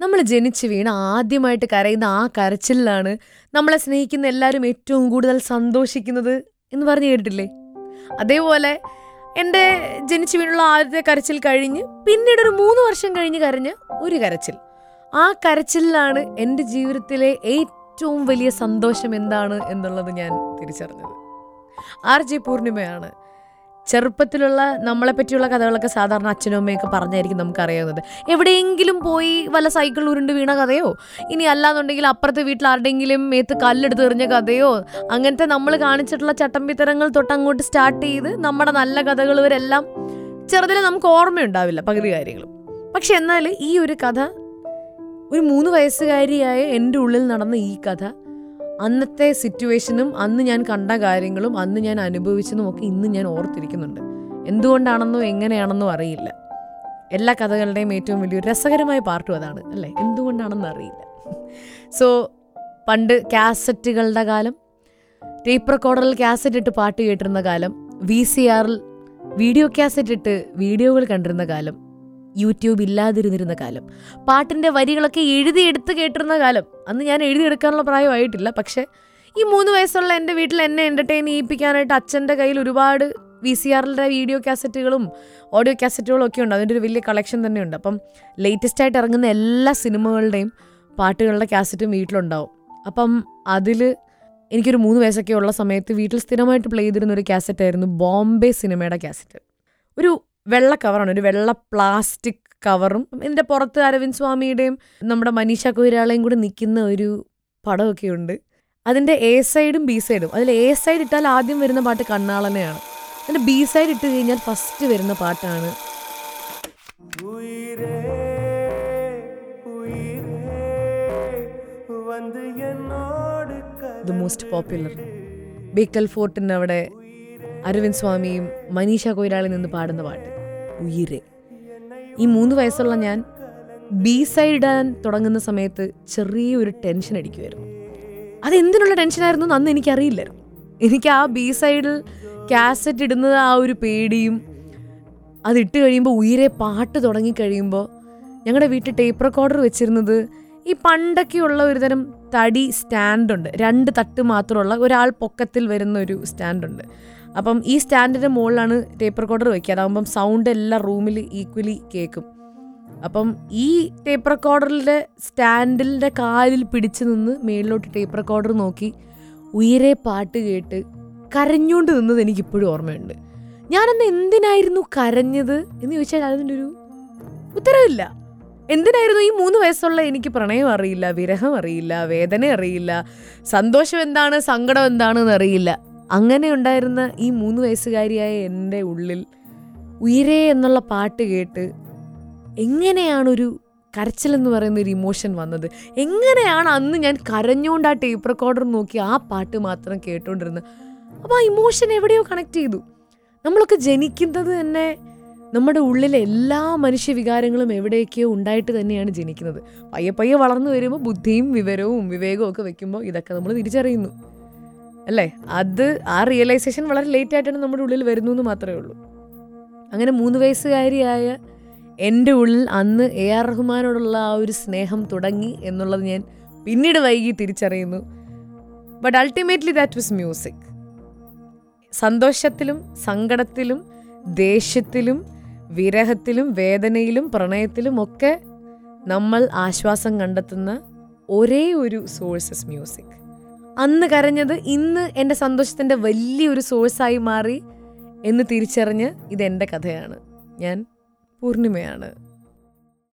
നമ്മൾ ജനിച്ച് വീണ് ആദ്യമായിട്ട് കരയുന്ന ആ കരച്ചിലാണ് നമ്മളെ സ്നേഹിക്കുന്ന എല്ലാവരും ഏറ്റവും കൂടുതൽ സന്തോഷിക്കുന്നത് എന്ന് പറഞ്ഞു കേട്ടിട്ടില്ലേ? അതേപോലെ എന്റെ ജനിച്ചു വീണുള്ള ആദ്യത്തെ കരച്ചിൽ കഴിഞ്ഞ് പിന്നീട് ഒരു മൂന്ന് വർഷം കഴിഞ്ഞ് കരഞ്ഞ് ഒരു കരച്ചിൽ. ആ കരച്ചിലാണ് എന്റെ ജീവിതത്തിലെ ഏറ്റവും വലിയ സന്തോഷം എന്താണ് എന്നുള്ളത് ഞാൻ തിരിച്ചറിഞ്ഞത്. ആർ ജെ പൂർണിമയാണ്. ചെറുപ്പത്തിലുള്ള നമ്മളെ പറ്റിയുള്ള കഥകളൊക്കെ സാധാരണ അച്ഛനും അമ്മയൊക്കെ പറഞ്ഞായിരിക്കും നമുക്കറിയാവുന്നത്. എവിടെയെങ്കിലും പോയി വല്ല സൈക്കിൾ ഉരുണ്ട് വീണ കഥയോ? ഇനി അല്ലാന്നുണ്ടെങ്കിൽ അപ്പുറത്തെ വീട്ടിൽ ആരുടെയെങ്കിലും മേത്ത് കല്ലെടുത്ത് എറിഞ്ഞ കഥയോ? അങ്ങനത്തെ നമ്മൾ കാണിച്ചിട്ടുള്ള ചട്ടമ്പിത്തരങ്ങൾ തൊട്ട് അങ്ങോട്ട് സ്റ്റാർട്ട് ചെയ്ത് നമ്മുടെ നല്ല കഥകൾ ഇവരെല്ലാം ചെറുതിൽ നമുക്ക് ഓർമ്മയുണ്ടാവില്ല പകുതി കാര്യങ്ങളും. പക്ഷെ എന്നാൽ ഈ ഒരു കഥ ഒരു മൂന്ന് വയസ്സുകാരിയായ എന്റെ ഉള്ളിൽ നടന്ന ഈ കഥ അന്നത്തെ സിറ്റുവേഷനും അന്ന് ഞാൻ കണ്ട കാര്യങ്ങളും അന്ന് ഞാൻ അനുഭവിച്ചതും ഒക്കെ ഇന്ന് ഞാൻ ഓർത്തിരിക്കുന്നുണ്ട്. എന്തുകൊണ്ടാണെന്നോ എങ്ങനെയാണെന്നോ അറിയില്ല. എല്ലാ കഥകളുടെയും ഏറ്റവും വലിയൊരു രസകരമായ പാർട്ടും അതാണ് അല്ലേ? എന്തുകൊണ്ടാണെന്ന് അറിയില്ല. സോ പണ്ട് കാസറ്റുകളുടെ കാലം ടേപ്പ് റെക്കോർഡറിൽ കാസറ്റ് ഇട്ട് പാട്ട് കേട്ടിരുന്ന കാലം വി സി ആറിൽ വീഡിയോ കാസറ്റ് ഇട്ട് വീഡിയോകൾ കണ്ടിരുന്ന കാലം യൂട്യൂബ് ഇല്ലാതിരുന്നിരുന്ന കാലം. പാട്ടിന്റെ വരികളൊക്കെ എഴുതിയെടുത്ത് കേട്ടിരുന്ന കാലം. അന്ന് ഞാൻ എഴുതിയെടുക്കാനുള്ള പ്രായമായിട്ടില്ല. പക്ഷേ ഈ മൂന്ന് വയസ്സുള്ള എന്റെ വീട്ടിൽ എന്നെ എന്റർടൈൻ ചെയ്യിപ്പിക്കാനായിട്ട് അച്ഛന്റെ കയ്യിൽ ഒരുപാട് വി സി ആറിന്റെ വീഡിയോ കാസറ്റുകളും ഓഡിയോ കാസറ്റുകളും ഒക്കെ ഉണ്ട്. അതിന്റെ ഒരു വലിയ കളക്ഷൻ തന്നെയുണ്ട്. അപ്പം ലേറ്റസ്റ്റ് ആയിട്ട് ഇറങ്ങുന്ന എല്ലാ സിനിമകളുടെയും പാട്ടുകളുടെ കാസറ്റും വീട്ടിലുണ്ടാവും. അപ്പം അതിൽ എനിക്കൊരു മൂന്ന് വയസ്സൊക്കെ ഉള്ള സമയത്ത് വീട്ടിൽ സ്ഥിരമായിട്ട് പ്ലേ ചെയ്തിരുന്ന ഒരു കാസറ്റായിരുന്നു ബോംബെ സിനിമയുടെ കാസറ്റ് ഒരു വെള്ള കവറാണ്. ഒരു വെള്ള പ്ലാസ്റ്റിക് കവറും. ഇതിന്റെ പുറത്ത് അരവിന്ദ് സ്വാമിയുടെയും നമ്മുടെ മനീഷ കൊയിരാളയും കൂടെ നിൽക്കുന്ന ഒരു പടമൊക്കെ ഉണ്ട്. അതിന്റെ എ സൈഡും ബി സൈഡും. അതിൽ എ സൈഡ് ഇട്ടാൽ ആദ്യം വരുന്ന പാട്ട് കണ്ണാളനെയാണ്. അതിന്റെ ബി സൈഡ് ഇട്ട് കഴിഞ്ഞാൽ ഫസ്റ്റ് വരുന്ന പാട്ടാണ്. ദ മോസ്റ്റ് പോപ്പുലർ ബേക്കൽ ഫോർട്ടിന്റെ അവിടെ അരവിന്ദ് സ്വാമിയും മനീഷ കൊയിരാളി നിന്ന് പാടുന്ന പാട്ട്. ഉയിരെ. ഈ മൂന്ന് വയസ്സുള്ള ഞാൻ ബി സൈഡ് തുടങ്ങുന്ന സമയത്ത് ചെറിയൊരു ടെൻഷൻ അടിക്കുമായിരുന്നു അതെന്തിനുള്ള ടെൻഷനായിരുന്നു എന്ന് അന്ന് എനിക്കറിയില്ലായിരുന്നു എനിക്ക് ആ ബി സൈഡിൽ കാസറ്റ് ഇടുന്നത് ആ ഒരു പേടിയും അതിട്ട് കഴിയുമ്പോൾ ഉയരെ പാട്ട് തുടങ്ങിക്കഴിയുമ്പോൾ ഞങ്ങളുടെ വീട്ടിൽ ടേപ്പ് റെക്കോർഡർ വെച്ചിരുന്നത് ഈ പണ്ടൊക്കെയുള്ള ഒരു തരം തടി സ്റ്റാൻഡുണ്ട്. രണ്ട് തട്ട് മാത്രമുള്ള ഒരാൾ പൊക്കത്തിൽ വരുന്ന ഒരു സ്റ്റാൻഡുണ്ട്. അപ്പം ഈ സ്റ്റാൻഡിന്റെ മുകളിലാണ് ടേപ്പ് റെക്കോർഡർ വയ്ക്കുക അതാകുമ്പം സൗണ്ട് എല്ലാ റൂമിൽ ഈക്വലി കേൾക്കും. അപ്പം ഈ ടേപ്പ് റെക്കോർഡറിന്റെ സ്റ്റാൻഡിന്റെ കാലിൽ പിടിച്ചു നിന്ന് മേളിലോട്ട് ടേപ്പ് റെക്കോർഡർ നോക്കി ഉയരെ പാട്ട് കേട്ട് കരഞ്ഞുകൊണ്ട് നിന്നത് എനിക്കിപ്പോഴും ഓർമ്മയുണ്ട്. ഞാനന്ന് എന്തിനായിരുന്നു കരഞ്ഞത് എന്ന് ചോദിച്ചാൽ അതിന്റെ ഒരു ഉത്തരവില്ല. എന്തിനായിരുന്നു ഈ മൂന്ന് വയസ്സുള്ള എനിക്ക് പ്രണയം അറിയില്ല വിരഹം അറിയില്ല വേദന അറിയില്ല സന്തോഷം എന്താണ് സങ്കടം എന്താണെന്ന് അറിയില്ല. അങ്ങനെ ഉണ്ടായിരുന്ന ഈ മൂന്ന് വയസ്സുകാരിയായ എന്റെ ഉള്ളിൽ ഉയരേ എന്നുള്ള പാട്ട് കേട്ട് എങ്ങനെയാണൊരു കരച്ചിലെന്ന് പറയുന്ന ഒരു ഇമോഷൻ വന്നത്? എങ്ങനെയാണ് അന്ന് ഞാൻ കരഞ്ഞുകൊണ്ട് ആ ടേപ്പ് റെക്കോർഡർ നോക്കി ആ പാട്ട് മാത്രം കേട്ടുകൊണ്ടിരുന്നത് അപ്പോൾ ആ ഇമോഷൻ എവിടെയോ കണക്ട് ചെയ്തു. നമ്മളൊക്കെ ജനിക്കുന്നത് തന്നെ നമ്മുടെ ഉള്ളിലെ എല്ലാ മനുഷ്യവികാരങ്ങളും എവിടെയൊക്കെയോ ഉണ്ടായിട്ട് തന്നെയാണ് ജനിക്കുന്നത്. പയ്യെ പയ്യെ വളർന്നു വരുമ്പോൾ ബുദ്ധിയും വിവരവും വിവേകവും ഒക്കെ വെക്കുമ്പോൾ ഇതൊക്കെ നമ്മൾ തിരിച്ചറിയുന്നു. അല്ലേ? അത് ആ റിയലൈസേഷൻ വളരെ ലേറ്റ് ആയിട്ടാണ് നമ്മുടെ ഉള്ളിൽ വരുന്നു എന്ന് മാത്രമേ ഉള്ളൂ. അങ്ങനെ മൂന്ന് വയസ്സുകാരിയായ എന്റെ ഉള്ളിൽ അന്ന് എ ആർ റഹ്മാനോടുള്ള ആ ഒരു സ്നേഹം തുടങ്ങി എന്നുള്ളത് ഞാൻ പിന്നീട് വൈകി തിരിച്ചറിയുന്നു. But ultimately that was music സന്തോഷത്തിലും സങ്കടത്തിലും ദേഷ്യത്തിലും വിരഹത്തിലും വേദനയിലും പ്രണയത്തിലും ഒക്കെ നമ്മൾ ആശ്വാസം കണ്ടെത്തുന്ന ഒരേ ഒരു സോഴ്സസ് മ്യൂസിക് അന്ന് കരഞ്ഞത് ഇന്ന് എന്റെ സന്തോഷത്തിന്റെ വലിയൊരു സോഴ്സായി മാറി എന്ന് തിരിച്ചറിഞ്ഞ് ഇതെന്റെ കഥയാണ്. ഞാൻ പൂർണിമയാണ്.